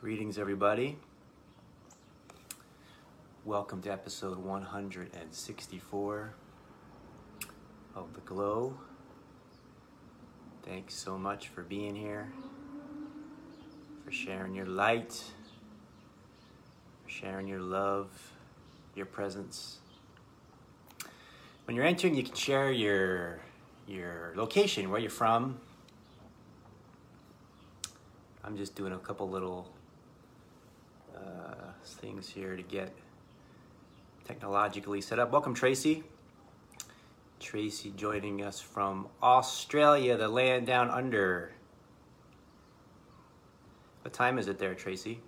Greetings, everybody. Welcome to episode 164 of The Glow. Thanks so much for being here, for sharing your light, for sharing your love, your presence. When you're entering, you can share your your location, where you're from. I'm just doing a couple little uh, things here to get technologically set up. Welcome, Tracy. Tracy joining us from Australia, the land down under. What time is it there, Tracy?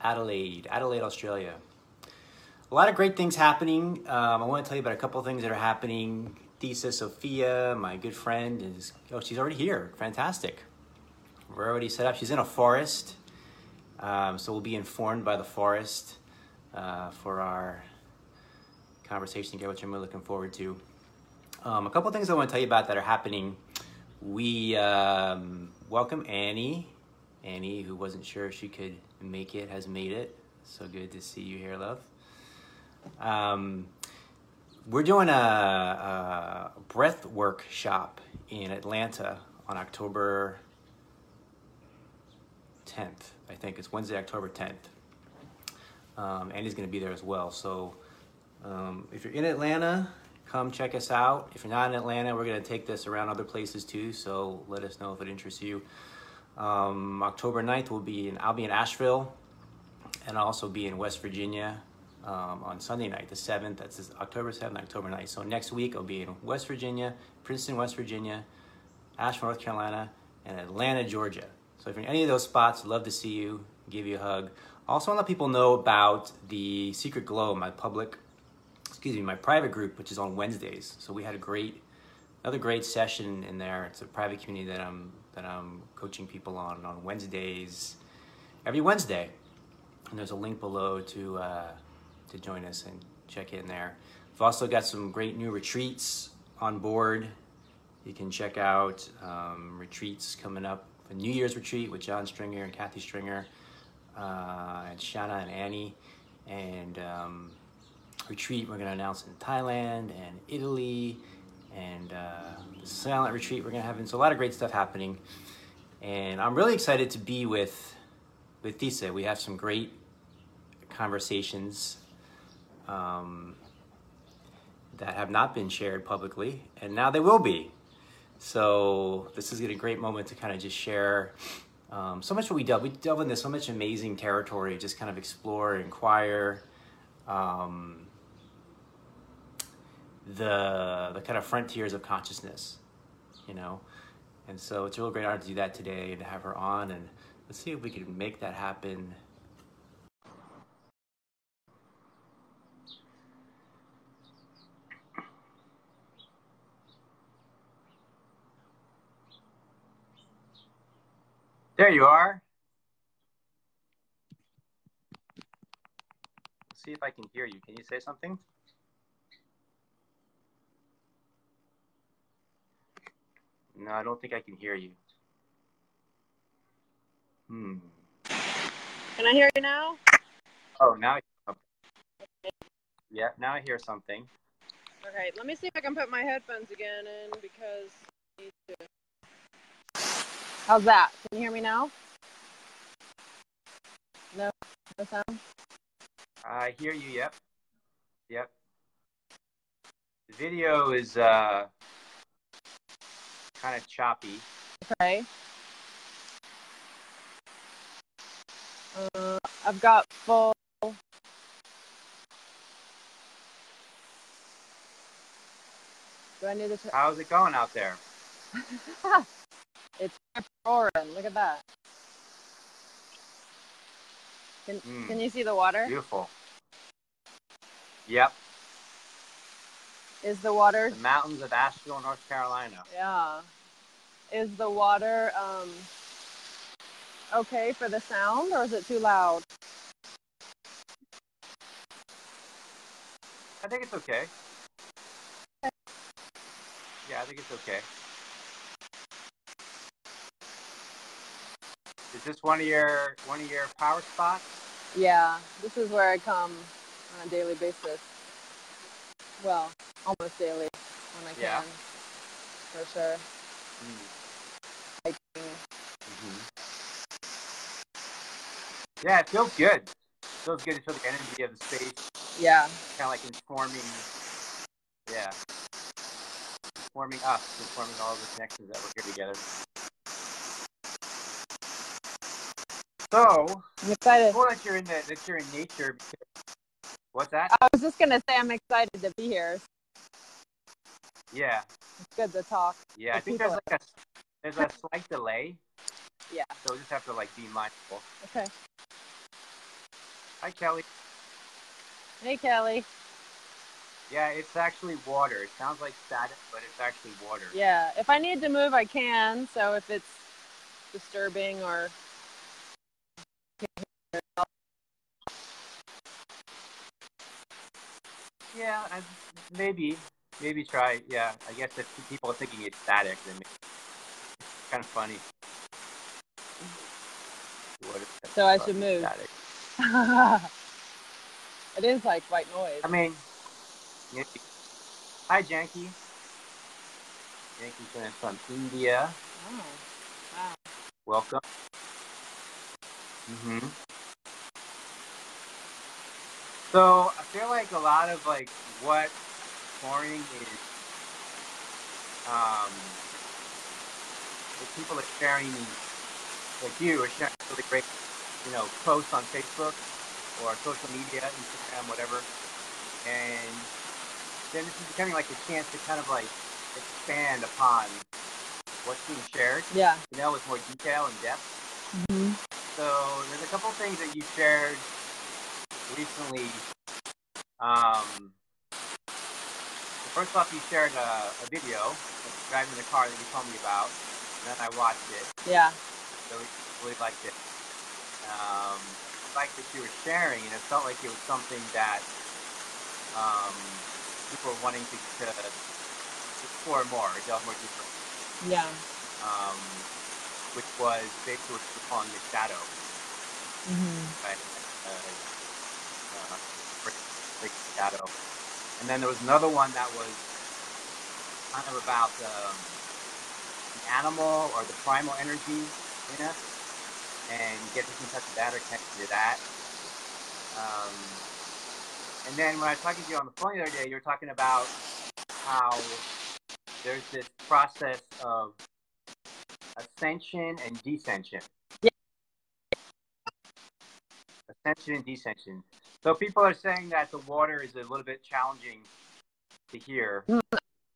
Adelaide, Adelaide, Australia. A lot of great things happening. Um, I want to tell you about a couple of things that are happening. Thessa Sophia, my good friend, is oh, she's already here. Fantastic. We're already set up. She's in a forest, um, so we'll be informed by the forest uh, for our conversation together, which I'm really looking forward to. Um, a couple of things I want to tell you about that are happening. We um, welcome Annie. Annie, who wasn't sure if she could make it, has made it. So good to see you here, love. Um, we're doing a, a breath workshop in Atlanta on October 10th. I think it's Wednesday, October 10th. Um, Andy's going to be there as well. So um, if you're in Atlanta, come check us out. If you're not in Atlanta, we're going to take this around other places too. So let us know if it interests you. Um, October 9th will be in, I'll be in Asheville and I'll also be in West Virginia um, on Sunday night, the 7th. That's October 7th, October 9th. So next week I'll be in West Virginia, Princeton, West Virginia, Asheville, North Carolina, and Atlanta, Georgia. So if you're in any of those spots, love to see you, give you a hug. Also, want to let people know about the Secret Glow, my public, excuse me, my private group, which is on Wednesdays. So we had a great, another great session in there. It's a private community that I'm that I'm coaching people on on Wednesdays, every Wednesday. And there's a link below to uh, to join us and check in there. We've also got some great new retreats on board. You can check out um, retreats coming up. A New Year's retreat with John Stringer and Kathy Stringer, uh, and Shanna and Annie, and um, retreat we're going to announce in Thailand and Italy, and uh, the silent retreat we're going to have. And so a lot of great stuff happening, and I'm really excited to be with with Thessa. We have some great conversations um, that have not been shared publicly, and now they will be. So this is a great moment to kind of just share um, so much what we delve. We delve into so much amazing territory, just kind of explore, inquire, um, the the kind of frontiers of consciousness, you know. And so it's a real great honor to do that today and to have her on, and let's see if we can make that happen There you are. Let's see if I can hear you. Can you say something? No, I don't think I can hear you. Hmm. Can I hear you now? Oh, now. You Yeah, now I hear something. Okay, let me see if I can put my headphones again in because I need to. How's that? Can you hear me now? No, no sound. I hear you. Yep. Yep. The video is uh, kind of choppy. Okay. Uh, I've got full. Do I need to? How's it going out there? it's roaring. Look at that. Can, Mm. can you see the water? Beautiful. Yep. Is the water The mountains of Asheville, North Carolina. Yeah. Is the water um okay for the sound or is it too loud? I think it's okay. Yeah, I think it's okay. Is this one of your one of your power spots? Yeah, this is where I come on a daily basis. Well, almost daily when I can, Yeah. for sure. Mm. Hiking. hmm Yeah, it feels good. It feels good to feel the energy of the space, Yeah, kind of like informing. Yeah, informing us, informing all the connections that we're here together. So, I'm excited. cool that you're in the that you're in nature. What's that? I was just gonna say I'm excited to be here. Yeah, It's good to talk. yeah. I think there's like a there's a slight delay, Yeah. so we just have to like be mindful. Okay. Hi, Kelly. Hey, Kelly. Yeah, it's actually water. It sounds like static, but it's actually water. Yeah, if I need to move, I can. So if it's disturbing or Yeah, I, maybe, maybe try. Yeah, I guess if people are thinking it's static, then it's kind of funny. So I should move. It is like white noise. I mean. Hi, Janky. Janky's in from India. Oh, wow. Welcome. hmm So I feel like a lot of like what touring is, um, the people are sharing, like you are sharing really great, you know, posts on Facebook or social media, Instagram, whatever, and then this is becoming like a chance to kind of like expand upon what's being shared, Yeah. you know, with more detail and depth. hmm So there's a couple things that you shared recently. Um, first off, you shared a, a video of driving the car that you told me about, and then I watched it. Yeah. So we really liked it. Um, liked that you were sharing, and it felt like it was something that um, people were wanting to, to explore more, delve more deeper. Yeah. Um, which was basically what you're calling the shadow. Mm-hmm. right? Uh, break, break the shadow. And then there was another one that was kind of about um, the animal or the primal energy in us, and get in touch with that or connect to that. Um, and then when I was talking to you on the phone the other day, you were talking about how there's this process of ascension and descension. ascension and descension. So people are saying that the water is a little bit challenging to hear.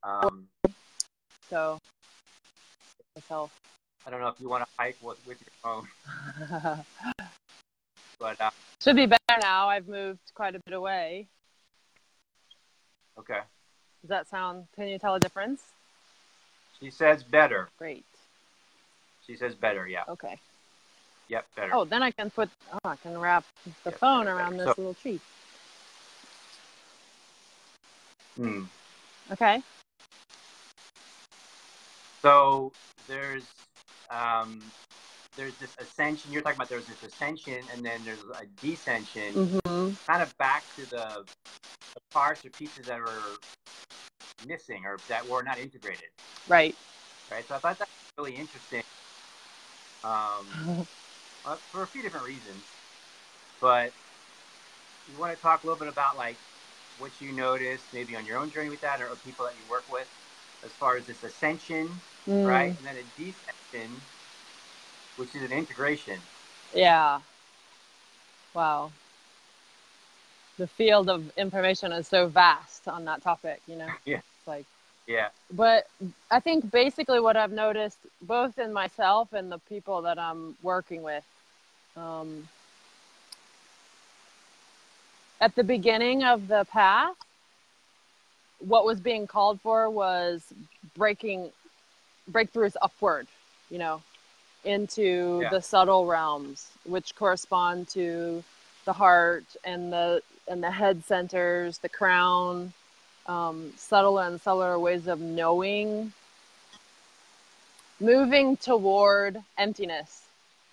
Um, So, myself. I don't know if you want to hike with, with your phone, but uh, Should be better now. I've moved quite a bit away. okay. Does that sound? Can you tell a difference? She says better. Great. She says better. Yeah. Okay. Yep. Better. Oh, then I can put. Oh, I can wrap the Yeah, phone better, around better. this So- little tree. Hmm. Okay. So there's um, there's this ascension. You're talking about there's this ascension, and then there's a descension. Mm-hmm. Kind of back to the, the parts or pieces that were missing or that were not integrated. Right. right? So I thought that was really interesting um, uh, for a few different reasons. But you want to talk a little bit about like what you noticed maybe on your own journey with that or, or people that you work with as far as this ascension, Mm, right? And then a descension, which is an integration. Yeah. Wow. The field of information is so vast on that topic, you know? Yeah. It's like, Yeah. but I think basically what I've noticed, both in myself and the people that I'm working with, um, at the beginning of the path, what was being called for was breaking breakthroughs upward, you know, into Yeah. the subtle realms, which correspond to the heart and the and the head centers, the crown, um, subtler and subtler ways of knowing, moving toward emptiness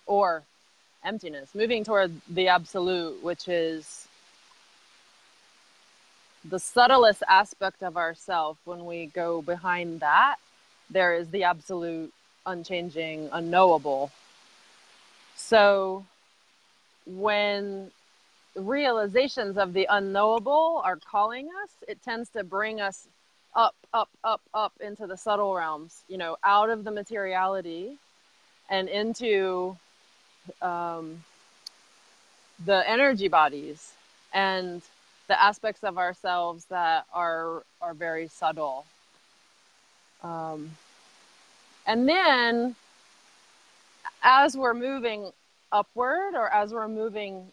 or emptiness, moving toward the absolute, which is the subtlest aspect of ourself. When we go behind that, there is the absolute, unchanging, unknowable. So when realizations of the unknowable are calling us, it tends to bring us up, up, up, up into the subtle realms, you know, out of the materiality and into um, the energy bodies and the aspects of ourselves that are are very subtle. Um, and then, as we're moving upward, or as we're moving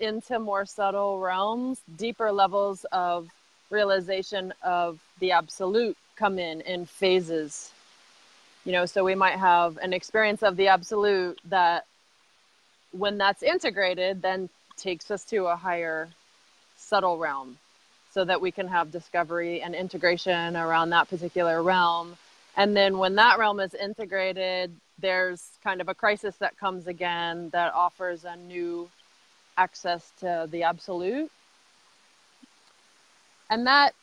into more subtle realms, deeper levels of realization of the absolute come in in phases. You know, so we might have an experience of the absolute that, when that's integrated, then takes us to a higher subtle realm so that we can have discovery and integration around that particular realm. And then when that realm is integrated, there's kind of a crisis that comes again that offers a new access to the absolute. And that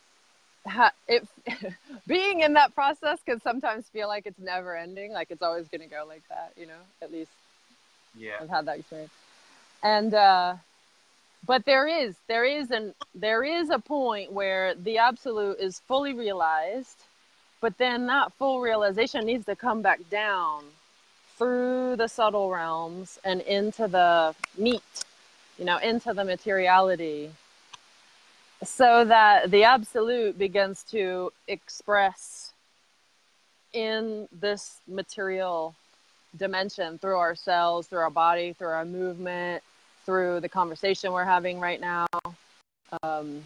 ha- being in that process can sometimes feel like it's never ending, like it's always going to go like that, you know, at least Yeah. I've had that experience. And uh but there is there is an there is a point where the absolute is fully realized, but then that full realization needs to come back down through the subtle realms and into the meat, you know, into the materiality so that the absolute begins to express in this material dimension through ourselves, through our body, through our movement, through the conversation we're having right now. Um,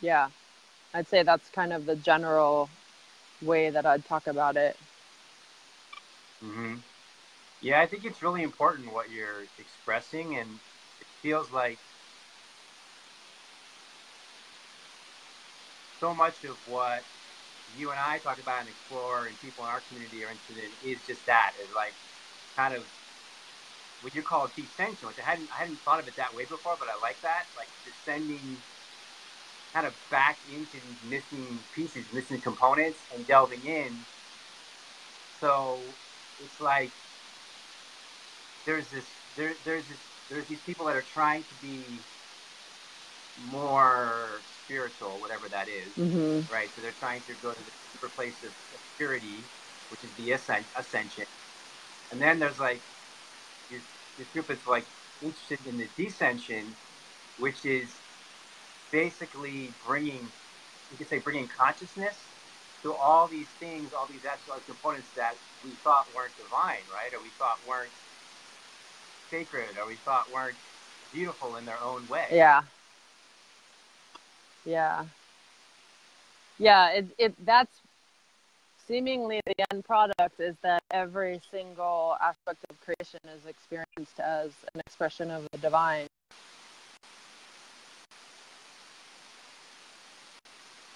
yeah, I'd say that's kind of the general way that I'd talk about it. hmm Yeah, I think it's really important what you're expressing, and it feels like so much of what you and I talk about and explore, and people in our community are interested in, is just that. Is like kind of what you call descension, which I hadn't I hadn't thought of it that way before, but I like that. Like descending kind of back into these missing pieces, missing components, and delving in. So it's like there's this there, there's this there's these people that are trying to be more spiritual, whatever that is, Mm-hmm. right? So they're trying to go to the deeper place of, of purity, which is the ascent, ascension. And then there's like this, this group that's like interested in the descension, which is basically bringing, you could say, bringing consciousness to all these things, all these actual components that we thought weren't divine, right? Or we thought weren't sacred, or we thought weren't beautiful in their own way. Yeah. Yeah. Yeah, it, it that's seemingly the end product is that every single aspect of creation is experienced as an expression of the divine.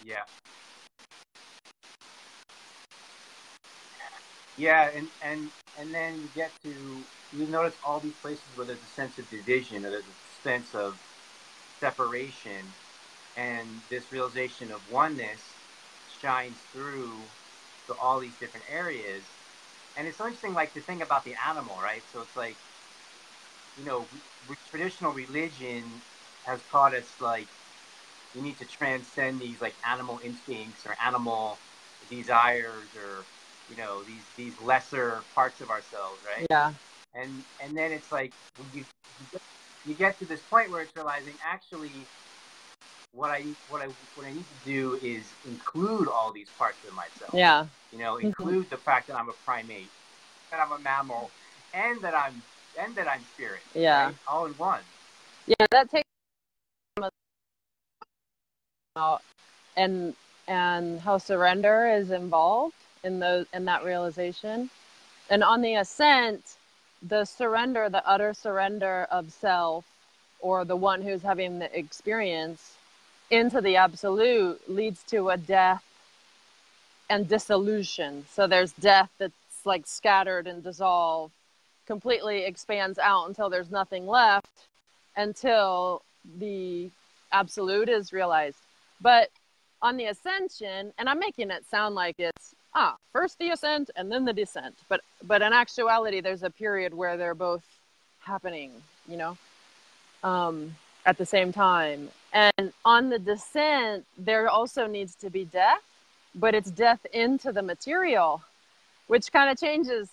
Yeah. Yeah, and, and and then you get to you notice all these places where there's a sense of division or there's a sense of separation and this realization of oneness shines through to all these different areas. And it's so interesting like to think about the animal, right? So it's like you know, traditional religion has taught us like we need to transcend these like animal instincts or animal desires or you know these these lesser parts of ourselves right Yeah. and and then it's like when you you you get to this point where it's realizing actually what i what i what i need to do is include all these parts of myself Yeah. you know Mhm. include the fact that i'm a primate that i'm a mammal and that i'm and that i'm spirit Yeah. right? all in one Yeah, that takes out and and how surrender is involved in those in that realization. And on the ascent, the surrender, the utter surrender of self or the one who's having the experience into the absolute leads to a death and dissolution. So there's death that's like scattered and dissolved, completely expands out until there's nothing left until the absolute is realized. But on the ascension, and I'm making it sound like it's ah, first the ascent and then the descent. But but in actuality there's a period where they're both happening, you know, um, at the same time. And on the descent, there also needs to be death, but it's death into the material, which kind of changes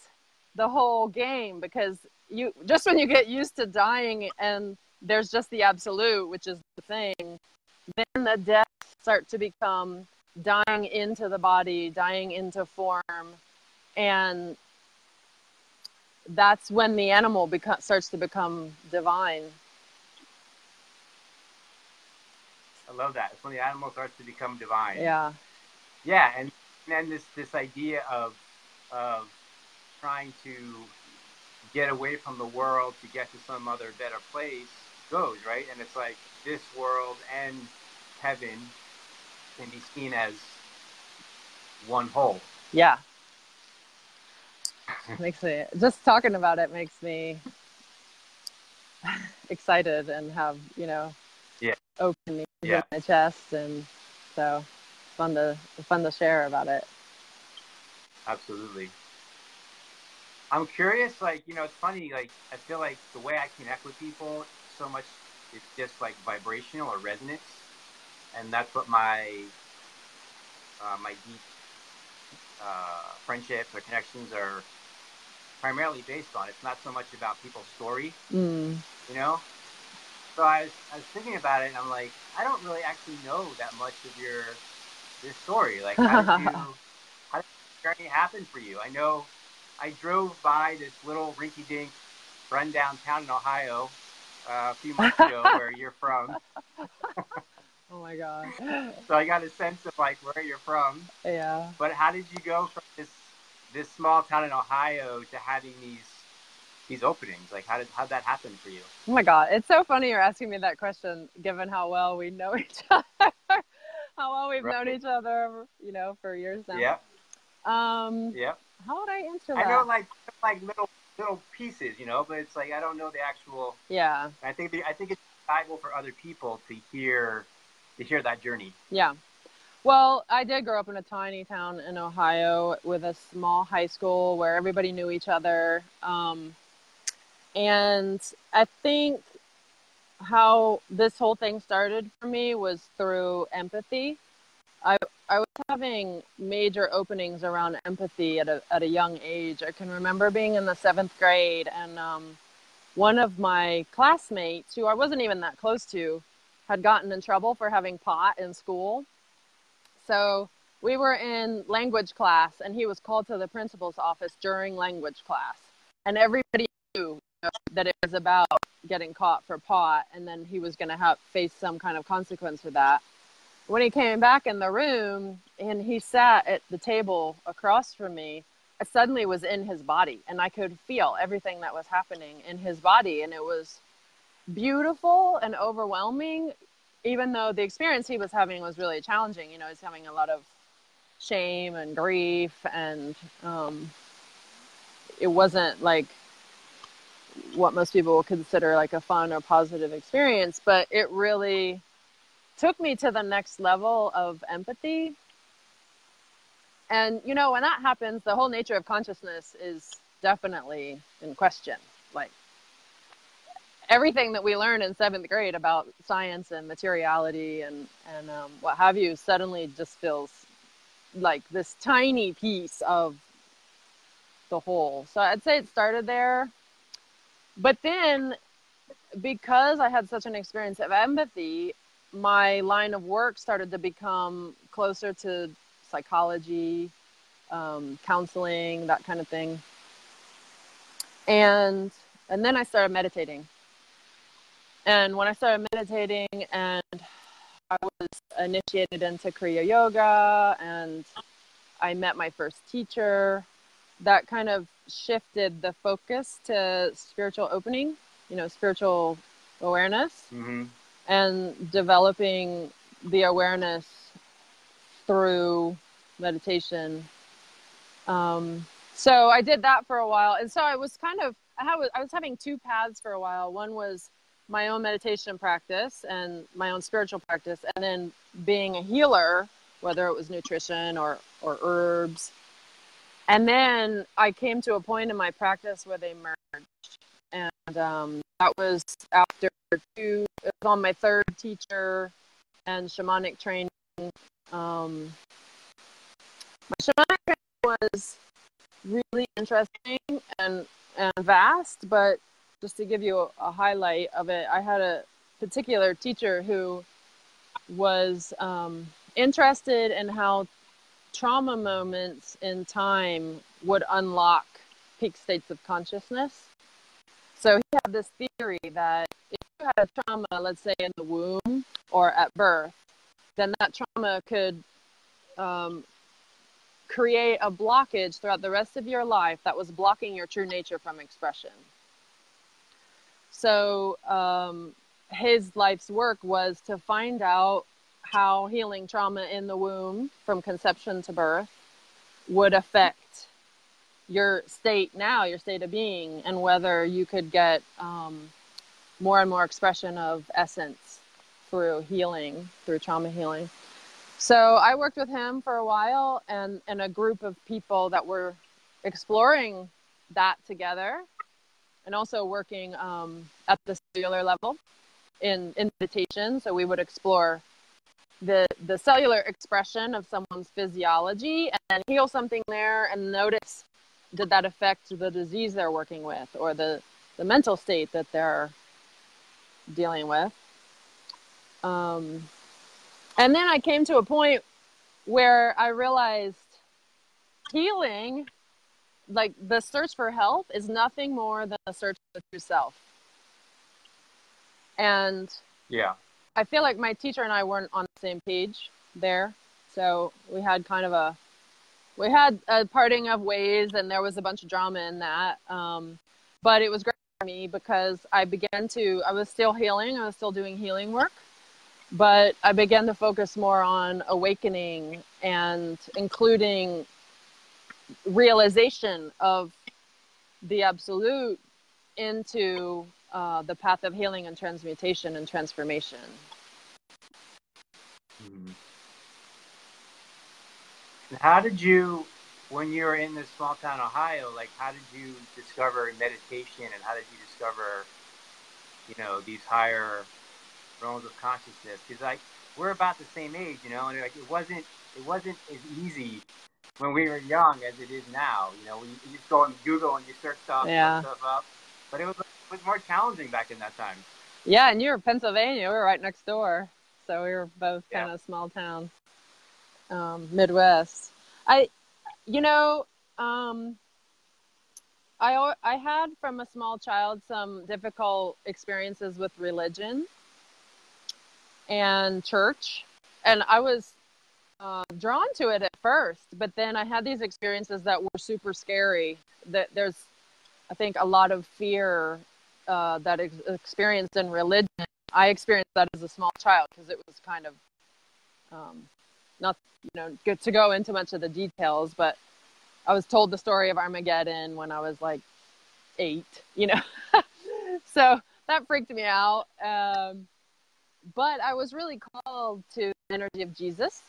the whole game because you just when you get used to dying and there's just the absolute, which is the thing, then the death start to become dying into the body, dying into form, and that's when the animal beco- starts to become divine. I love that. It's when the animal starts to become divine. Yeah. Yeah, and then this this idea of of trying to get away from the world to get to some other better place goes right, and it's like this world and heaven can be seen as one whole. Yeah. makes me just talking about it makes me excited and have you know yeah open yeah. my chest and so fun to fun to share about it absolutely i'm curious like you know it's funny like i feel like the way i connect with people so much it's just like vibrational or resonance and that's what my uh, my deep uh, friendships or connections are primarily based on. It's not so much about people's story, mm. you know. So I was, I was thinking about it, and I'm like, I don't really actually know that much of your this story. Like, how did you, how did the journey happen for you? I know I drove by this little rinky-dink, rundown town in Ohio uh, a few months ago, where you're from. oh my god! So I got a sense of like where you're from. Yeah. But how did you go from this this small town in Ohio to having these these openings? Like how did how that happen for you? Oh my god, it's so funny you're asking me that question given how well we know each other. how well we've right. known each other, you know, for years now. Yeah. Um Yeah. How would I answer that? I know like like little little pieces, you know, but it's like I don't know the actual Yeah. I think the, I think it's valuable for other people to hear to hear that journey. Yeah. Well, I did grow up in a tiny town in Ohio with a small high school where everybody knew each other. Um, and I think how this whole thing started for me was through empathy. I, I was having major openings around empathy at a, at a young age. I can remember being in the seventh grade, and um, one of my classmates, who I wasn't even that close to, had gotten in trouble for having pot in school so we were in language class, and he was called to the principal's office during language class. And everybody knew that it was about getting caught for pot, and then he was going to have face some kind of consequence for that. When he came back in the room and he sat at the table across from me, I suddenly was in his body, and I could feel everything that was happening in his body, and it was beautiful and overwhelming even though the experience he was having was really challenging, you know, he's having a lot of shame and grief, and um, it wasn't like what most people will consider like a fun or positive experience, but it really took me to the next level of empathy. And, you know, when that happens, the whole nature of consciousness is definitely in question. Like, everything that we learned in seventh grade about science and materiality and and um, what have you suddenly just feels like this tiny piece of the whole. So I'd say it started there, but then because I had such an experience of empathy, my line of work started to become closer to psychology, um, counseling, that kind of thing, and and then I started meditating. And when I started meditating and I was initiated into Kriya Yoga and I met my first teacher, that kind of shifted the focus to spiritual opening, you know, spiritual awareness Mm-hmm. and developing the awareness through meditation. Um, so I did that for a while, and so I was kind of I, had, I was having two paths for a while. One was my own meditation practice and my own spiritual practice, and then being a healer, whether it was nutrition or or herbs. And then I came to a point in my practice where they merged, and um, that was after two. It was on my third teacher and shamanic training. Um, my shamanic training was really interesting and and vast, but just to give you a, a highlight of it, I had a particular teacher who was um, interested in how trauma moments in time would unlock peak states of consciousness. So he had this theory that if you had a trauma, let's say in the womb or at birth, then that trauma could um, create a blockage throughout the rest of your life that was blocking your true nature from expression. So um, his life's work was to find out how healing trauma in the womb from conception to birth would affect your state now, your state of being, and whether you could get um, more and more expression of essence through healing, through trauma healing. So I worked with him for a while and, and a group of people that were exploring that together and also working um, at the cellular level in, in meditation. So we would explore the, the cellular expression of someone's physiology and heal something there and notice did that affect the disease they're working with or the, the mental state that they're dealing with. Um, and then I came to a point where I realized healing, like the search for health, is nothing more than a search for true self. And Yeah. I feel like my teacher and I weren't on the same page there. So we had kind of a we had a parting of ways and there was a bunch of drama in that. Um, but it was great for me because I began to I was still healing, I was still doing healing work, but I began to focus more on awakening and including realization of the absolute into uh, the path of healing and transmutation and transformation. Mhm. And how did you, when you were in this small town Ohio, like how did you discover meditation and how did you discover, you know, these higher realms of consciousness? Because like we're about the same age, you know, and like it wasn't it wasn't as easy when we were young as it is now. You know, when you, just go on Google and you search stuff, Yeah. stuff up, but it was was more challenging back in that time. Yeah, and you were Pennsylvania. We were right next door, so we were both Yeah. kind of small town, um, Midwest. I, you know, um, I I had from a small child some difficult experiences with religion and church, and I was uh, drawn to it at first, but then I had these experiences that were super scary. That there's, I think, a lot of fear uh, that is experienced in religion. I experienced that as a small child because it was kind of um, not, you know, good to go into much of the details, but I was told the story of Armageddon when I was like eight, you know, so that freaked me out. Um, but I was really called to the energy of Jesus.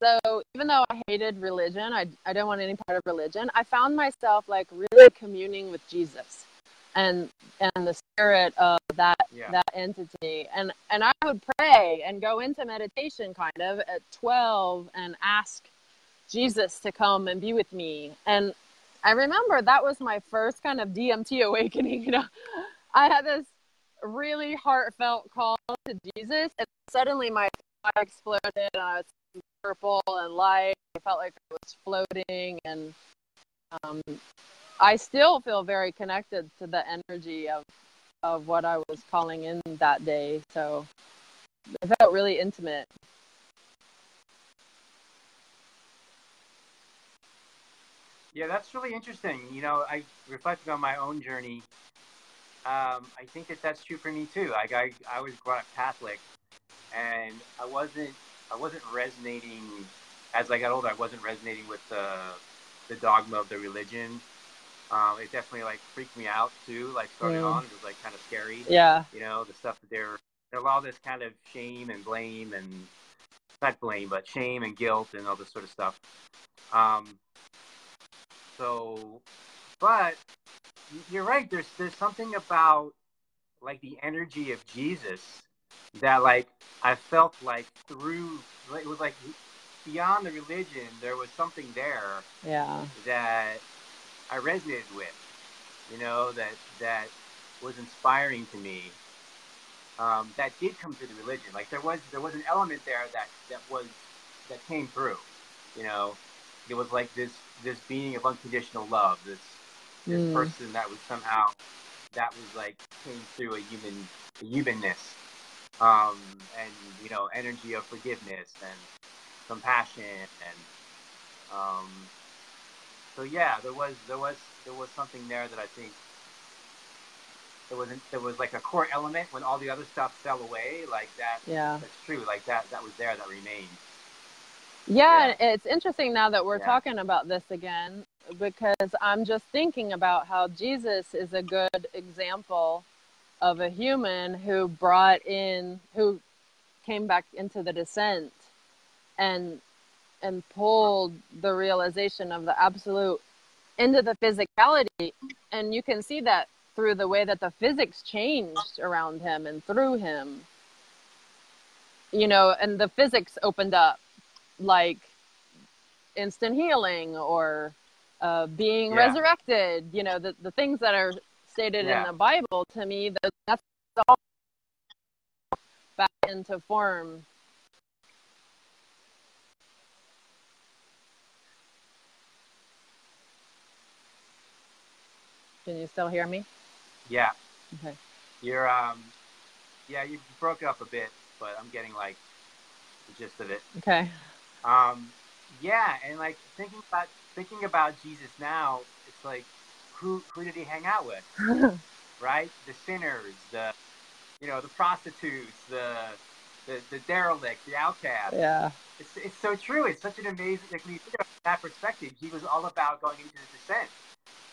So even though I hated religion, I, I don't want any part of religion, I found myself like really communing with Jesus and and the spirit of that Yeah. that entity. And and I would pray and go into meditation kind of at 12 and ask Jesus to come and be with me. And I remember that was my first kind of DMT awakening, you know. I had this really heartfelt call to Jesus and suddenly my thought exploded and I was purple and light. I felt like I was floating and um, I still feel very connected to the energy of of what I was calling in that day. So it felt really intimate. Yeah, that's really interesting. You know, I reflecting on my own journey. um, I think that that's true for me too. Like I, I was brought up Catholic, and I wasn't, I wasn't resonating as I got older. I wasn't resonating with the, the dogma of the religion. Um, it definitely like freaked me out too. Like starting Mm. on, it was like kind of scary. Yeah. You know, the stuff that they're, there's all this kind of shame and blame and not blame, but shame and guilt and all this sort of stuff. Um, so, but you're right. There's there's something about like the energy of Jesus that like I felt like through it was like beyond the religion there was something there Yeah. that I resonated with. You know that that was inspiring to me. Um, that did come through the religion. Like there was there was an element there that that was that came through. You know, it was like this this being of unconditional love. This this Mm. person that was somehow that was like came through a human a humanness um, and you know energy of forgiveness and compassion and um, so yeah there was there was there was something there that I think there was there was like a core element when all the other stuff fell away like that Yeah. that's true like that that was there that remained Yeah, it's interesting now that we're Yeah. talking about this again because I'm just thinking about how Jesus is a good example of a human who brought in who came back into the descent and and pulled the realization of the absolute into the physicality. And you can see that through the way that the physics changed around him and through him. You know and the physics opened up like instant healing or uh, being Yeah. resurrected. You know the, the things that are stated in the bible to me that, that's all back into form can you still hear me? Yeah. Okay. You're um yeah you broke it up a bit but I'm getting like the gist of it. Okay. Um, yeah, and like thinking about thinking about Jesus now, it's like who who did he hang out with? Right, the sinners, the you know the prostitutes, the the, the derelict, the outcast. yeah. It's it's so true. It's such an amazing like when you think of from that perspective, he was all about going into the descent,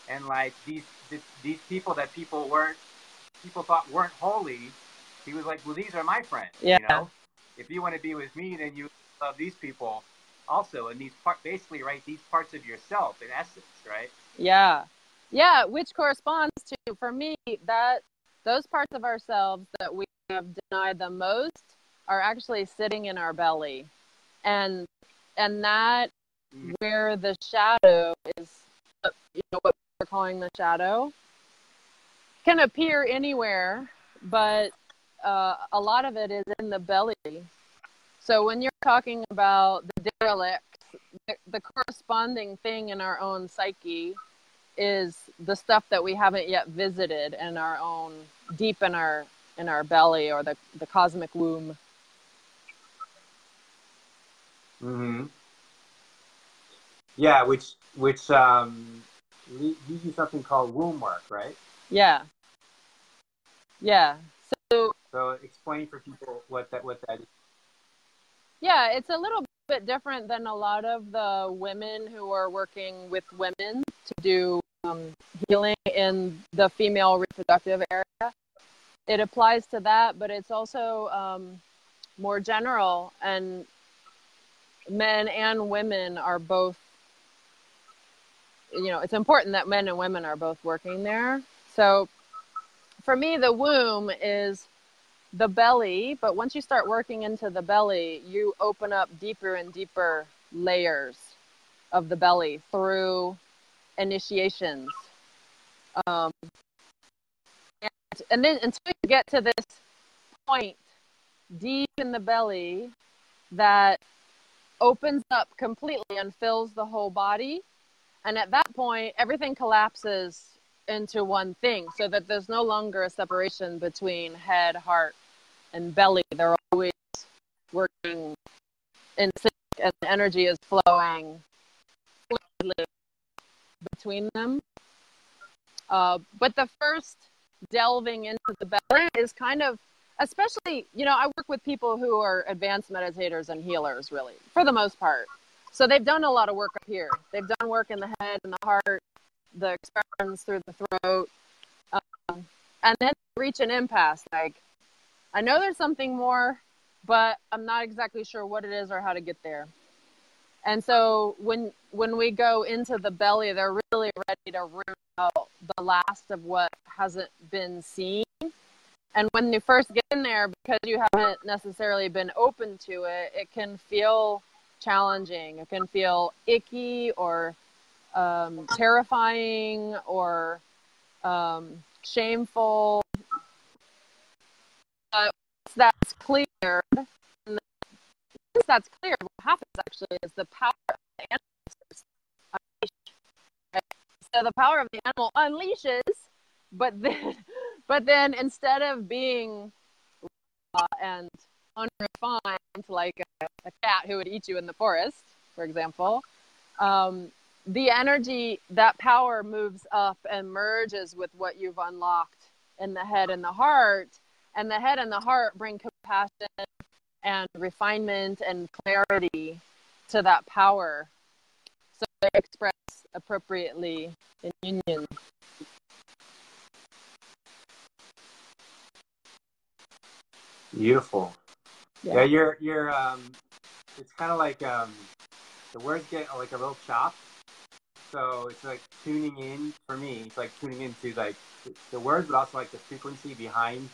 and like these th- these people that people weren't people thought weren't holy. He was like, well, these are my friends. Yeah. You know, if you want to be with me, then you love these people also, and these part basically right these parts of yourself in essence, right? Yeah. Yeah, which corresponds to for me that those parts of ourselves that we have denied the most are actually sitting in our belly. And and that Mhm. where the shadow is you know what we're calling the shadow can appear anywhere, but uh, a lot of it is in the belly. So when you're talking about the derelicts, the, the corresponding thing in our own psyche is the stuff that we haven't yet visited in our own deep in our in our belly or the, the cosmic womb. Mm-hmm. Yeah, which which um, you do something called womb work, right? Yeah. Yeah. So So explain for people what that what that is. yeah, it's a little bit different than a lot of the women who are working with women to do um, healing in the female reproductive area. It applies to that, but it's also um, more general, and men and women are both. You know, it's important that men and women are both working there. So, for me, the womb is the belly, but once you start working into the belly, you open up deeper and deeper layers of the belly through initiations. Um, and, and then until you get to this point deep in the belly that opens up completely and fills the whole body. And at that point, everything collapses into one thing so that there's no longer a separation between head, heart, and belly. They're always working in sync and energy is flowing between them. Uh, but the first delving into the belly is kind of especially you know i work with people who are advanced meditators and healers really for the most part so they've done a lot of work up here. They've done work in the head and the heart the expressions through the throat um, and then reach an impasse. Like i know there's something more but i'm not exactly sure what it is or how to get there. And so when when we go into the belly they're really ready to root out the last of what hasn't been seen. And when you first get in there, because you haven't necessarily been open to it, it can feel challenging. It can feel icky or um, terrifying or um, shameful. But that's clear, once that's clear, what happens actually is the power of the animal. So the power of the animal unleashes, but then but then instead of being raw and unrefined like a, cat who would eat you in the forest, for example, um, the energy, that power moves up and merges with what you've unlocked in the head and the heart. And the head and the heart bring compassion and refinement and clarity to that power so they express appropriately in union. Beautiful. Yeah, yeah you're you're um it's kind of like um the words get like a little chopped. So it's like tuning in for me. It's like tuning into like the words, but also like the frequency behind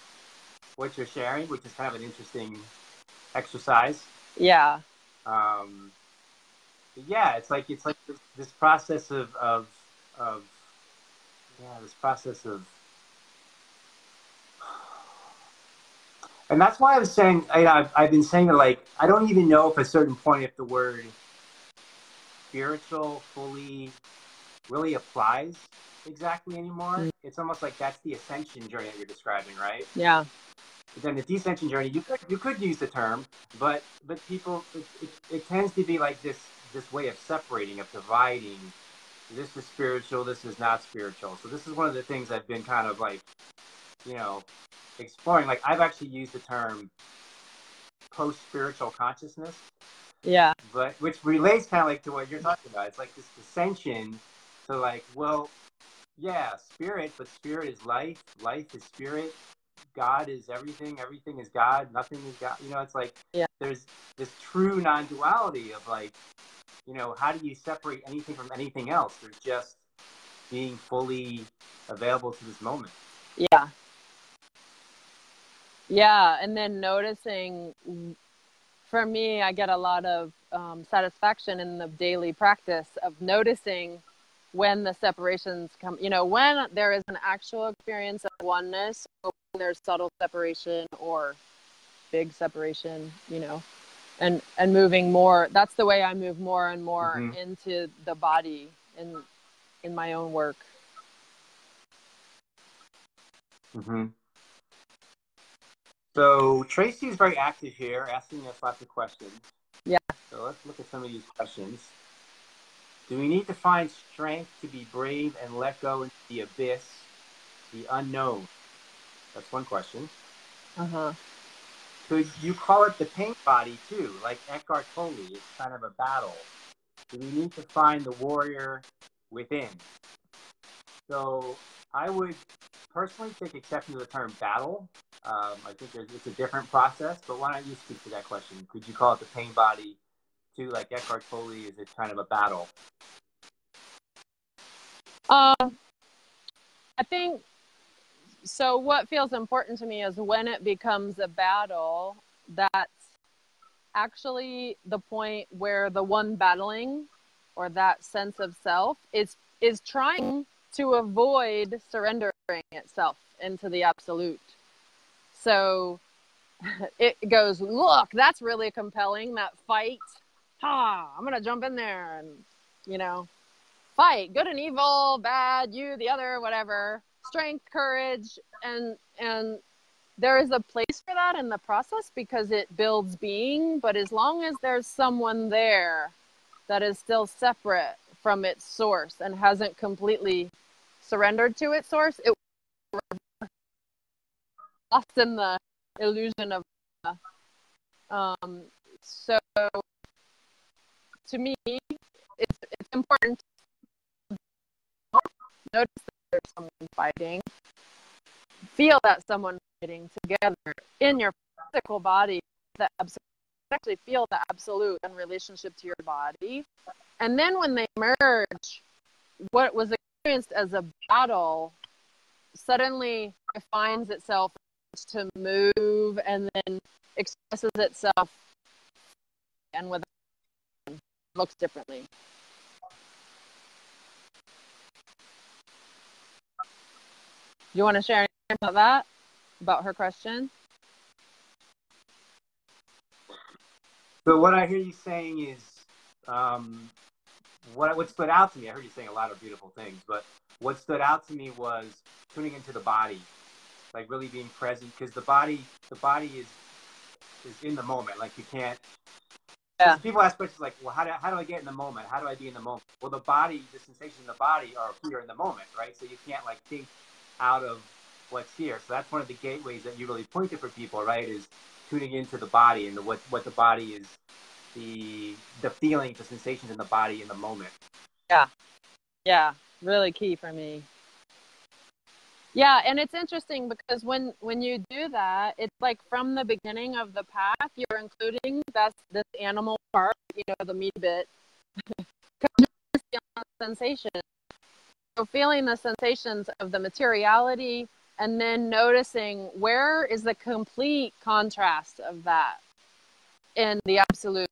what you're sharing, which is kind of an interesting exercise. Yeah. Um, yeah, it's like it's like this, this process of of of yeah, this process of and that's why I was saying I, have I've been saying that like I don't even know if at a certain point if the word spiritual fully really applies exactly anymore. Mm. It's almost like that's the ascension journey that you're describing, right? Yeah. But then the descension journey, you could you could use the term, but but people it, it, it tends to be like this this way of separating, of dividing. This is spiritual. This is not spiritual. So this is one of the things I've been kind of like, you know, exploring. Like I've actually used the term post spiritual consciousness. Yeah. But which relates kind of like to what you're talking about. It's like this ascension to like, well, yeah, spirit, but spirit is life. Life is spirit. God is everything. Everything is God. Nothing is God. You know, it's like yeah. there's this true non-duality of like, you know, how do you separate anything from anything else? There's just being fully available to this moment. Yeah, yeah, and then noticing for me, I get a lot of um, satisfaction in the daily practice of noticing when the separations come, you know, when there is an actual experience of oneness, or when there's subtle separation or big separation, you know, and and moving more. That's the way I move more and more mm-hmm. into the body in in my own work. Mm-hmm. So Tracy is very active here, asking us lots of questions. Yeah. So let's look at some of these questions. Do we need to find strength to be brave and let go into the abyss, the unknown? That's one question. Uh huh. Could you call it the pain body too, like Eckhart Tolle? It's kind of a battle. Do we need to find the warrior within? So I would personally take exception to the term battle um, I think it's a different process, but why don't you speak to that question? Could you call it the pain body too, like Eckhart Tolle? Is it kind of a battle? Um, I think so. What feels important to me is when it becomes a battle, that's actually the point where the one battling or that sense of self is is trying to avoid surrendering itself into the absolute so it goes, look, that's really compelling. That fight. Ha! I'm gonna jump in there and you know, fight. Good and evil, bad, you, the other, whatever. Strength, courage, and and there is a place for that in the process because it builds being. But as long as there's someone there that is still separate from its source and hasn't completely surrendered to its source, it lost in the illusion of. Um, so, to me, it's it's important to notice that there's someone fighting, feel that someone fighting together in your physical body. That actually feel the absolute in relationship to your body, and then when they merge, what was experienced as a battle suddenly defines itself to move and then expresses itself and with looks differently. You want to share anything about that? About her question? So what I hear you saying is um, what what stood out to me. I heard you saying a lot of beautiful things, but what stood out to me was tuning into the body, like really being present, because the body the body is is in the moment. Like you can't. Yeah. People ask questions like, "Well, how do how do I get in the moment? How do I be in the moment?" Well, the body, the sensations in the body are here in the moment, right? So you can't like think out of what's here. So that's one of the gateways that you really point to for people, right? Is tuning into the body and the, what what the body is, the the feelings, the sensations in the body in the moment. Yeah, yeah, really key for me. Yeah, and it's interesting because when when you do that, it's like from the beginning of the path, you're including that's this animal part, you know, the meat bit, sensation. So feeling the sensations of the materiality, and then noticing where is the complete contrast of that in the absolute.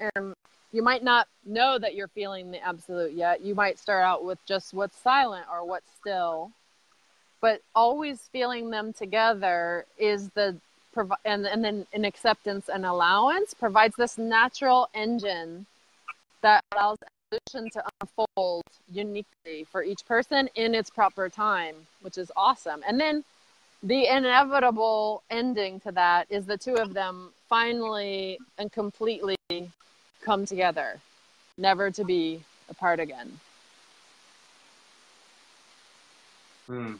And you might not know that you're feeling the absolute yet. You might start out with just what's silent or what's still but always feeling them together is the and and then an acceptance and allowance provides this natural engine that allows evolution to unfold uniquely for each person in its proper time, which is awesome. And then the inevitable ending to that is the two of them finally and completely come together, never to be apart again. Hmm.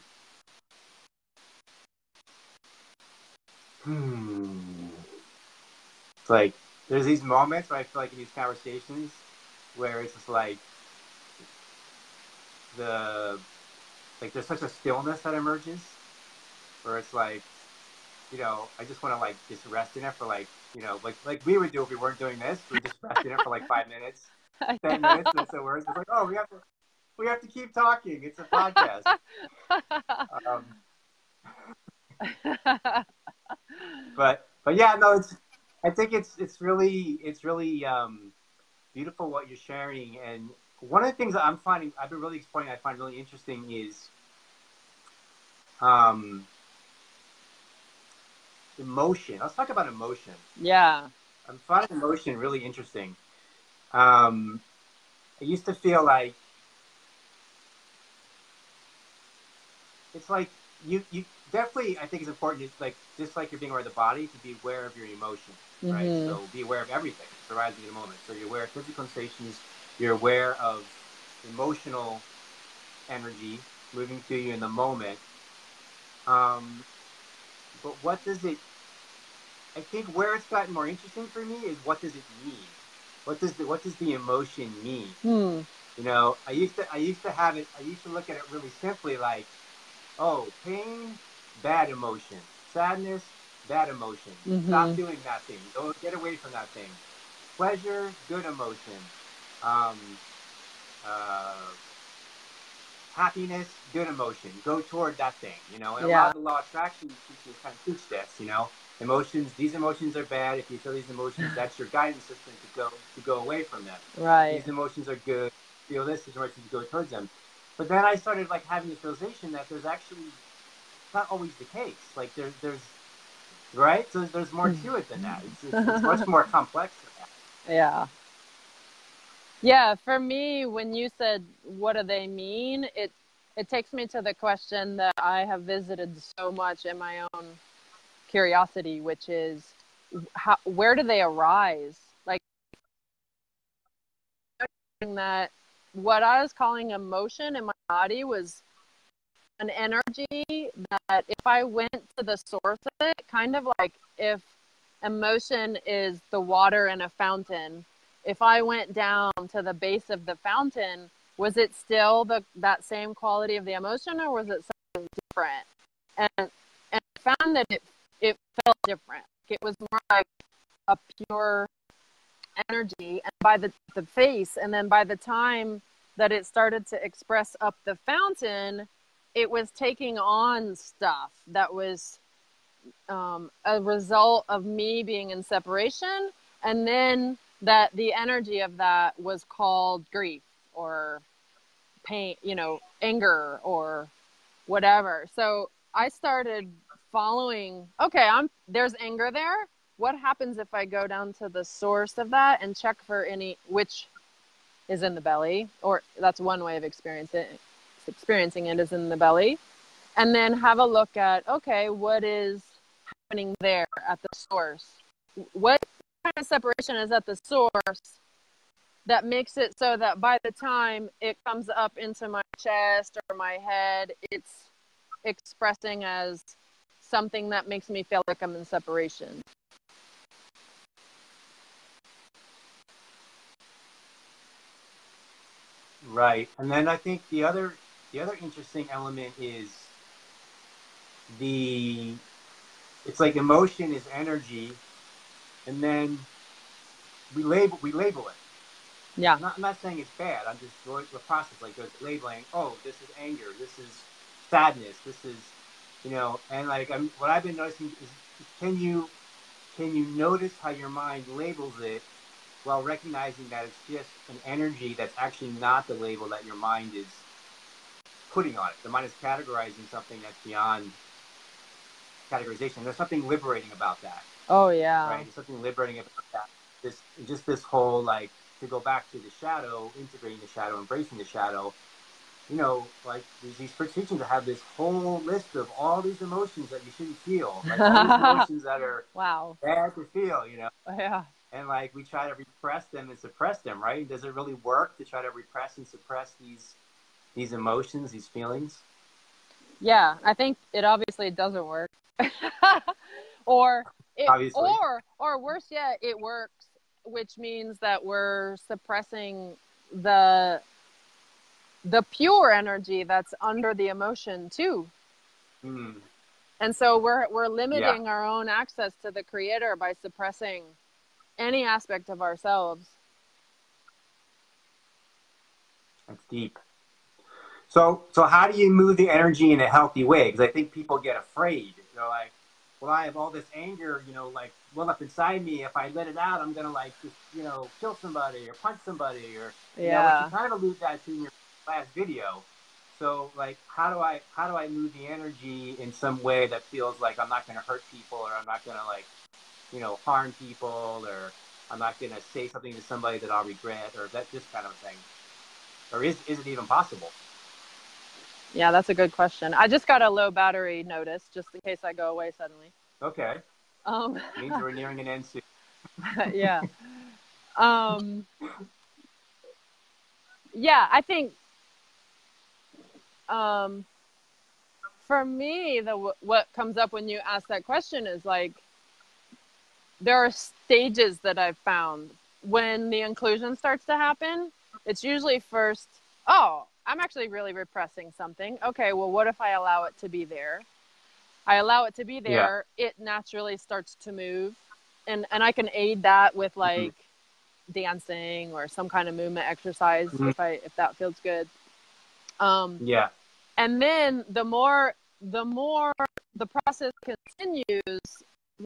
Hmm. It's like there's these moments where I feel like in these conversations where it's just like the like there's such a stillness that emerges where it's like you know I just want to like just rest in it for like you know like like we would do if we weren't doing this. We just rest in it for like five minutes ten minutes and so we're just like oh we have to we have to keep talking. It's a podcast. Um, but but yeah, no, it's I think it's it's really it's really um, beautiful what you're sharing. And one of the things that I'm finding I've been really exploring, I find really interesting is um, emotion. Let's talk about emotion. Yeah, I'm finding emotion really interesting. Um, I used to feel like it's like you you definitely, I think it's important. It's like just like you're being aware of the body, to be aware of your emotions, mm-hmm. right? So be aware of everything that's arising in the moment. So you're aware of physical sensations. You're aware of emotional energy moving through you in the moment. Um, but what does it? I think where it's gotten more interesting for me is what does it mean? What does the what does the emotion mean? Hmm. You know, I used to I used to have it. I used to look at it really simply like, oh, pain bad emotion. Sadness, bad emotion. Mm-hmm. Stop doing that thing. Don't get away from that thing. Pleasure, good emotion. Um, uh, happiness, good emotion. Go toward that thing, you know. And yeah. a lot of the law of attraction teachers kind of teach this, you know. Emotions, these emotions are bad. If you feel these emotions, that's your guidance system to go to go away from them. Right. These emotions are good. Feel this, these emotions go towards them. But then I started like having this realization that there's actually not always the case. Like there's there's right. So there's more to it than that. It's, it's, it's much more complex than that. Yeah. Yeah, for me, when you said what do they mean, it it takes me to the question that I have visited so much in my own curiosity, which is how, where do they arise? Like that what I was calling emotion in my body was an energy that if I went to the source of it, kind of like if emotion is the water in a fountain, if I went down to the base of the fountain, was it still the that same quality of the emotion or was it something different? And and I found that it it felt different. It was more like a pure energy and by the the face and then by the time that it started to express up the fountain, it was taking on stuff that was um, a result of me being in separation and then that the energy of that was called grief or pain you know anger or whatever. So i started following okay i'm there's anger there. What happens if i go down to the source of that and check for any which is in the belly or that's one way of experiencing experiencing it is in the belly. And then have a look at okay what is happening there at the source? What kind of separation is at the source that makes it so that by the time it comes up into my chest or my head it's expressing as something that makes me feel like i'm in separation? Right. And then I think the other the other interesting element is the it's like emotion is energy and then we label we label it. yeah I'm not, I'm not saying it's bad. I'm just going through a process like there's labeling. Oh, this is anger. This is sadness. This is, you know, and like I'm what I've been noticing is can you can you notice how your mind labels it while recognizing that it's just an energy that's actually not the label that your mind is putting on it. The mind is categorizing something that's beyond categorization. There's something liberating about that oh yeah right? There's something liberating about that. This just this whole like to go back to the shadow, integrating the shadow, embracing the shadow. You know, like these, these first teachings have this whole list of all these emotions that you shouldn't feel, like all these emotions that are wow bad to feel. You know, oh, yeah and like we try to repress them and suppress them, right? Does it really work to try to repress and suppress these these emotions, these feelings? Yeah, I think it obviously doesn't work. or it, Obviously. or or worse yet, it works, which means that we're suppressing the the pure energy that's under the emotion too. Hmm. And so we're we're limiting our own access to the creator by suppressing any aspect of ourselves. That's deep. So, so how do you move the energy in a healthy way? Because I think people get afraid. They're like, "Well, I have all this anger, you know, like well up inside me. If I let it out, I'm gonna like just, you know, kill somebody or punch somebody or you know, Yeah. like you kind of allude that to in your last video. So, like, how do I how do I move the energy in some way that feels like I'm not gonna hurt people or I'm not gonna like, you know, harm people or I'm not gonna say something to somebody that I'll regret or that this kind of thing. Or is is it even possible? Yeah, that's a good question. I just got a low battery notice just in case I go away suddenly. Okay. Um means we're nearing an end soon. yeah. Um, yeah, I think um, for me, the what comes up when you ask that question is like there are stages that I've found when the inclusion starts to happen. It's usually first, oh, I'm actually really repressing something. Okay, well, what if I allow it to be there? I allow it to be there, it naturally starts to move. And and I can aid that with like dancing or some kind of movement exercise Mhm. if I if that feels good. Um Yeah. and then the more the more the process continues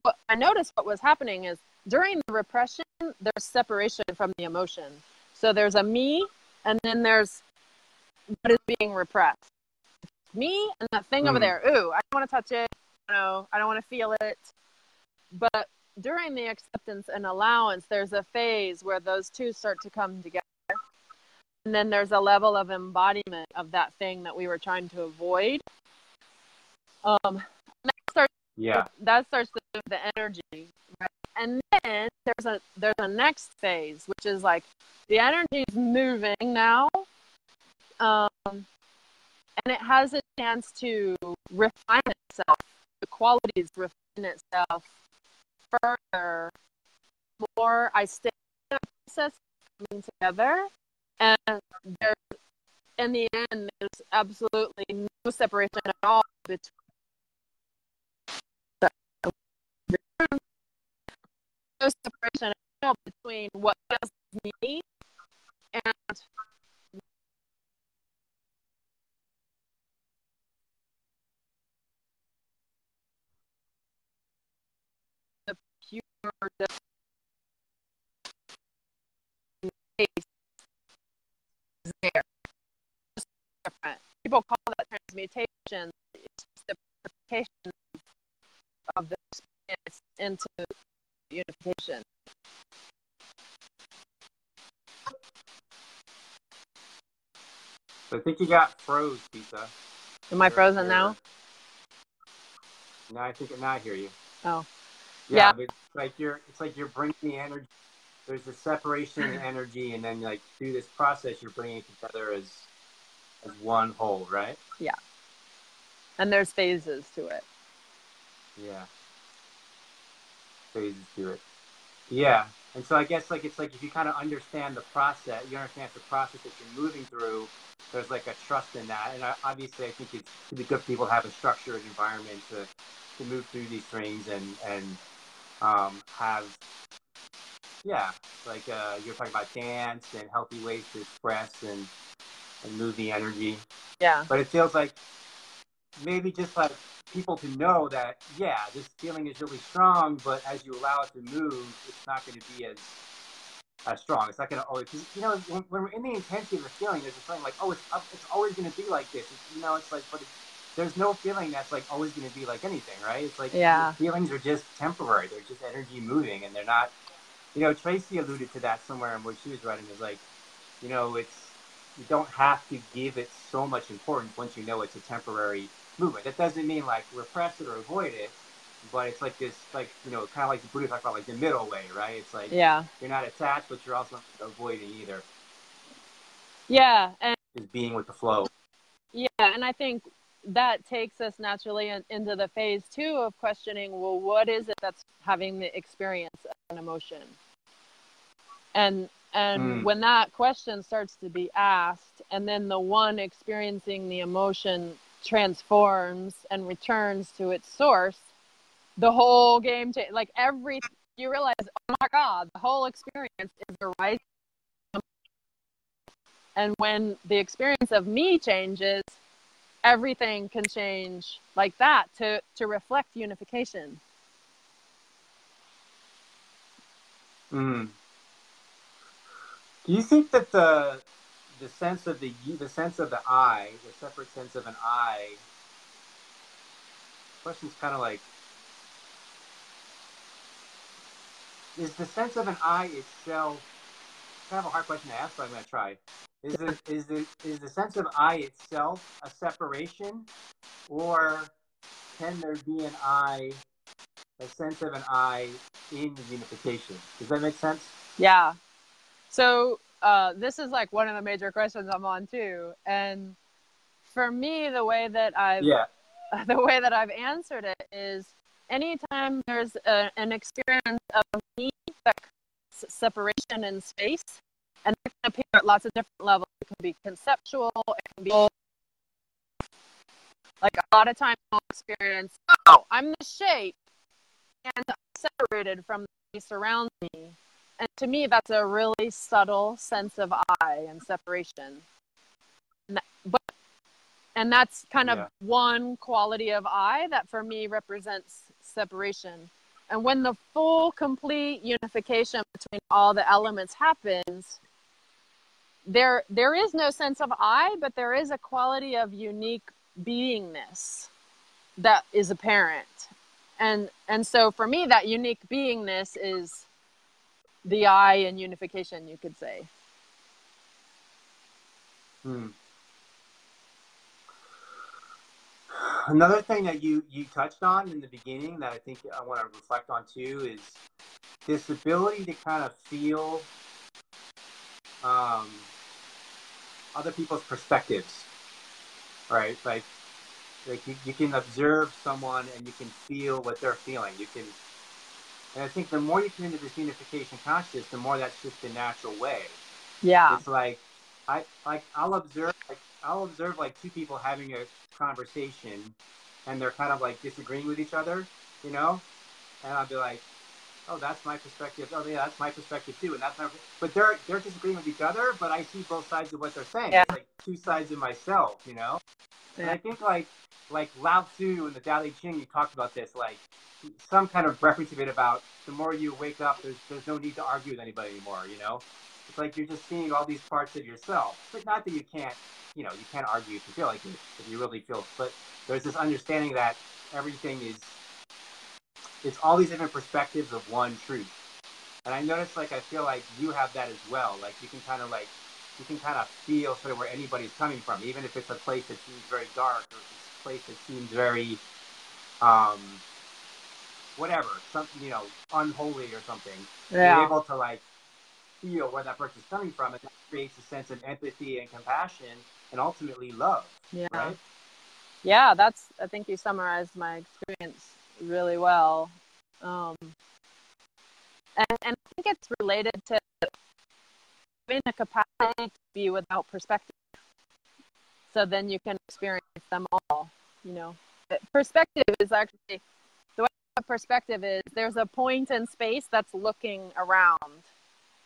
what i noticed what was happening is during the repression there's separation from the emotion so there's a me and then there's what is being repressed. Me and that thing over Mhm. there ooh i don't want to touch it no i don't want to feel it. But during the acceptance and allowance there's a phase where those two start to come together. And then there's a level of embodiment of that thing that we were trying to avoid. Um Yeah. that starts to move the energy right? And then there's a there's a next phase which is like the energy is moving now um and it has a chance to refine itself. The qualities refine itself further. More I stay in the process coming together, and there, in the end, there's absolutely no separation at all between no separation at all between what does me and the pure the space is there. People call that transmutation. It's just the purification of the experience into unification. I think you got froze, Thessa. Am I frozen now? No, I think now I hear you. Oh. Yeah, Yeah. but it's like you're it's like you're bringing the energy. There's a separation in energy, and then like through this process, you're bringing it together as as one whole, right? Yeah and there's phases to it. Yeah. Phases to it. Yeah, and so I guess like it's like if you kind of understand the process, you understand the process that you're moving through. There's like a trust in that, and I, obviously I think it's be good for people to have a structured environment to to move through these things and and um, have yeah, like uh, you're talking about dance and healthy ways to express and and move the energy. Yeah. but it feels like maybe just like people to know that yeah this feeling is really strong but as you allow it to move it's not going to be as as strong. It's not going to always cause, you know when, when we're in the intensity of a feeling there's a feeling like oh it's up, it's always going to be like this. It's, you know it's like but it's, there's no feeling that's like always going to be like anything right it's like Yeah. feelings are just temporary they're just energy moving and they're not you know tracy alluded to that somewhere in what she was writing is like you know it's you don't have to give it so much importance once you know it's a temporary movement. That doesn't mean like repress it or avoid it, but it's like this, like you know, kind of like the Buddha talked about, like the middle way, right? It's like Yeah. you're not attached, but you're also not avoiding either. Yeah. And Just being with the flow. yeah, and I think that takes us naturally in, into the phase two of questioning, well, what is it that's having the experience of an emotion? And and Mm. when that question starts to be asked, and then the one experiencing the emotion transforms and returns to its source, the whole game cha- like every you realize, oh my god, the whole experience is arising. And when the experience of me changes, everything can change like that to to reflect unification. Mm. Do you think that the the sense of the the sense of the I, the separate sense of an I? Question's kind of like is the sense of an I itself kind of a hard question to ask, but I'm going to try. Is the is the is the sense of I itself a separation, or can there be an I, a sense of an I in unification? Does that make sense? Yeah. So uh, this is like one of the major questions I'm on too, and for me, the way that I've Yeah. the way that I've answered it is anytime there's a, an experience of me that separation in space, and it can appear at lots of different levels. It can be conceptual. It can be like a lot of times I'll experience, oh, I'm the shape, and I'm separated from the surrounds me. And to me, that's a really subtle sense of I and separation. And that- but and that's kind of Yeah. one quality of I that for me represents separation. And when the full, complete unification between all the elements happens, there there is no sense of I, but there is a quality of unique beingness that is apparent. And and so for me, that unique beingness is the I in unification, you could say. Hmm. Another thing that you you touched on in the beginning that I think I want to reflect on too is this ability to kind of feel um, other people's perspectives, right? Like, like you, you can observe someone and you can feel what they're feeling. You can, and I think the more you come into this unification consciousness, the more that's just the natural way. Yeah. It's like, I like I'll observe like I'll observe like two people having a conversation, and they're kind of like disagreeing with each other, you know, and I'll be like, oh, that's my perspective. Oh, yeah, that's my perspective too, and that's my. But they're they're disagreeing with each other, but I see both sides of what they're saying. Yeah. It's like two sides of myself, you know. Yeah. And I think like like Lao Tzu and the Tao Te Ching, you talked about this, like some kind of reference of it about the more you wake up, there's there's no need to argue with anybody anymore, you know. It's like you're just seeing all these parts of yourself. But not that you can't, you know, you can't argue if you feel like it, if you really feel. But there's this understanding that everything is, it's all these different perspectives of one truth. And I notice, like, I feel like you have that as well. Like, you can kind of like, you can kind of feel sort of where anybody's coming from, even if it's a place that seems very dark or it's a place that seems very, um, whatever, something you know, unholy or something you're Yeah. able to like feel where that person's coming from, and that creates a sense of empathy and compassion, and ultimately love. Yeah. Right? Yeah, that's I think you summarized my experience really well. Um, and, and I think it's related to having a capacity to be without perspective. So then you can experience them all, you know. Perspective is actually the way a perspective is there's a point in space that's looking around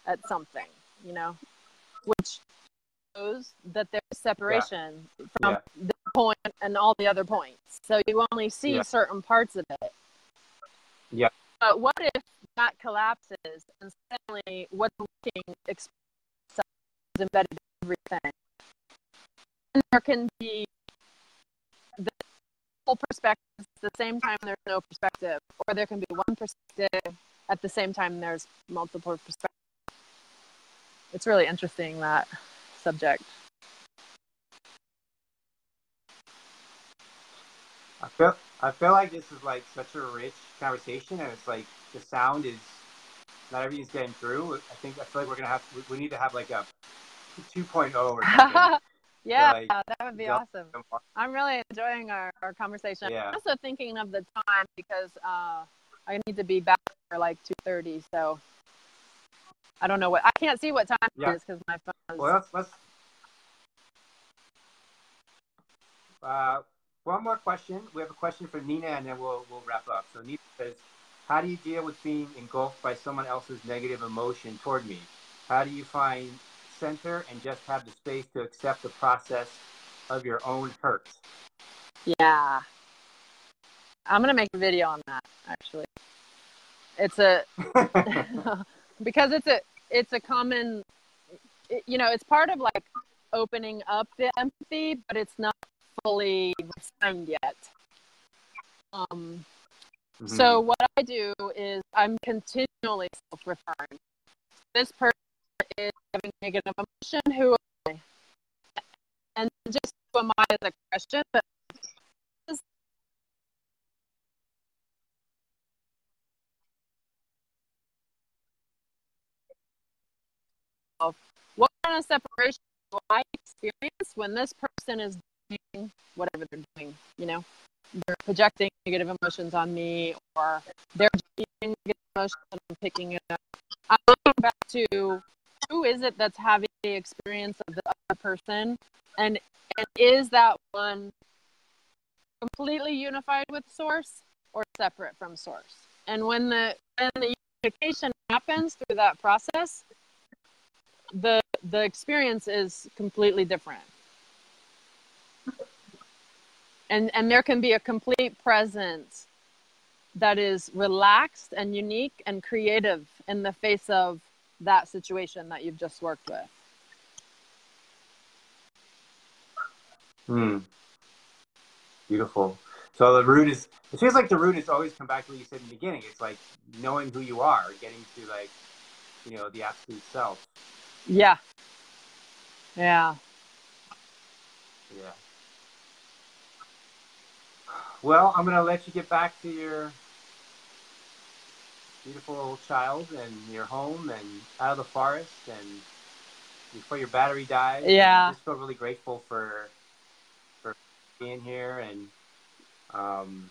at something, you know, which shows that there's separation from Yeah. the point and all the other points. So you only see Yeah. certain parts of it. Yeah. But what if that collapses and suddenly what's looking is embedded in everything? And there can be the whole perspective at the same time there's no perspective, or there can be one perspective at the same time there's multiple perspectives. It's really interesting that subject. I feel I feel like this is like such a rich conversation, and it's like the sound is not everything's getting through. I think I feel like we're gonna have we, we need to have like a 2.0 or something. yeah, like, that would be awesome. I'm really enjoying our, our conversation. Yeah. I'm also thinking of the time because uh, I need to be back for like 2.30, so I don't know what, I can't see what time Yeah. it is because my phone is, Well, let's let's. Uh, one more question. We have a question for Nina, and then we'll we'll wrap up. So Nina says, "How do you deal with being engulfed by someone else's negative emotion toward me? How do you find center and just have the space to accept the process of your own hurt?" yeah. I'm going to make a video on that, actually. It's a, because it's a, it's a common, you know, it's part of like opening up the empathy, but it's not fully refined yet. Um, Mhm. So what I do is I'm continually self-referring. This person is having negative emotion. Who am I? And just who am I as a question, but what kind of separation do I experience when this person is doing whatever they're doing? You know, they're projecting negative emotions on me, or they're negative emotions and I'm picking it up. I'm looking back to who is it that's having the experience of the other person, and and is that one completely unified with source or separate from source? And when the when the unification happens through that process, the the experience is completely different and and there can be a complete presence that is relaxed and unique and creative in the face of that situation that you've just worked with Hmm. Beautiful. So the root is. It feels like the root is always come back to what you said in the beginning. It's like knowing who you are, getting to like, you know, the absolute self. yeah yeah Yeah. Well, I'm gonna let you get back to your beautiful child and your home and out of the forest and before your battery dies. Yeah. I just feel really grateful for for being here, and um,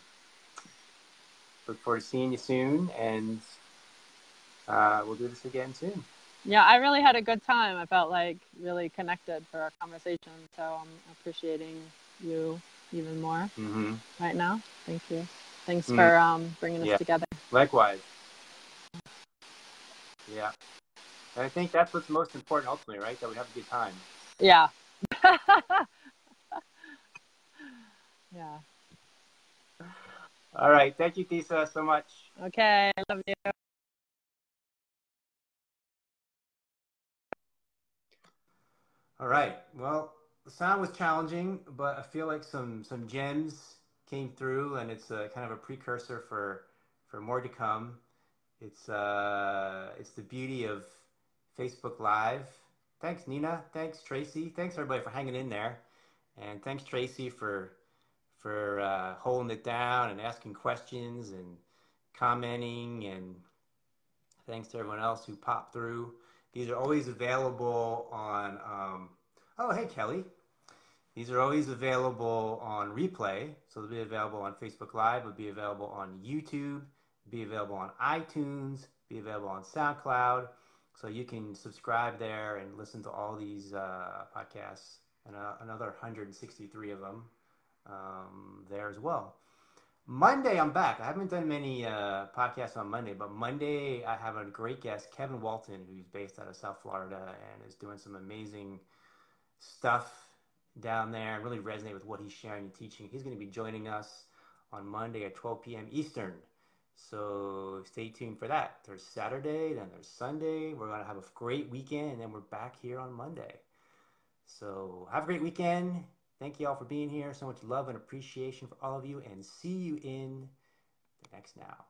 look forward to seeing you soon. And uh, we'll do this again soon. Yeah, I really had a good time. I felt like really connected for our conversation. So I'm appreciating you even more Mm-hmm. right now. Thank you. Thanks Mm. for um, bringing us Yeah. together. Likewise. Yeah. And I think that's what's most important ultimately, right? That we have a good time. Yeah. yeah. All right. Thank you, Thessa, so much. Okay. I Love you. All right. Well, the sound was challenging, but I feel like some some gems came through, and it's a kind of a precursor for for more to come. It's uh, it's the beauty of Facebook Live. Thanks, Nina. Thanks, Tracy. Thanks everybody for hanging in there, and thanks Tracy for for uh, holding it down and asking questions and commenting, and thanks to everyone else who popped through. These are always available on. Um, oh, hey, Kelly. These are always available on replay. So they'll be available on Facebook Live, will be available on YouTube, be available on iTunes, be available on SoundCloud. So you can subscribe there and listen to all these uh, podcasts and uh, another 163 of them um, there as well. Monday, I'm back. I haven't done many uh, podcasts on Monday, but Monday I have a great guest, Kevin Walton, who's based out of South Florida and is doing some amazing stuff down there. and really resonate with what he's sharing and teaching. He's going to be joining us on Monday at 12 p.m. Eastern. So stay tuned for that. There's Saturday, then there's Sunday. We're going to have a great weekend, and then we're back here on Monday. So have a great weekend. Thank you all for being here. So much love and appreciation for all of you, and see you in the next now.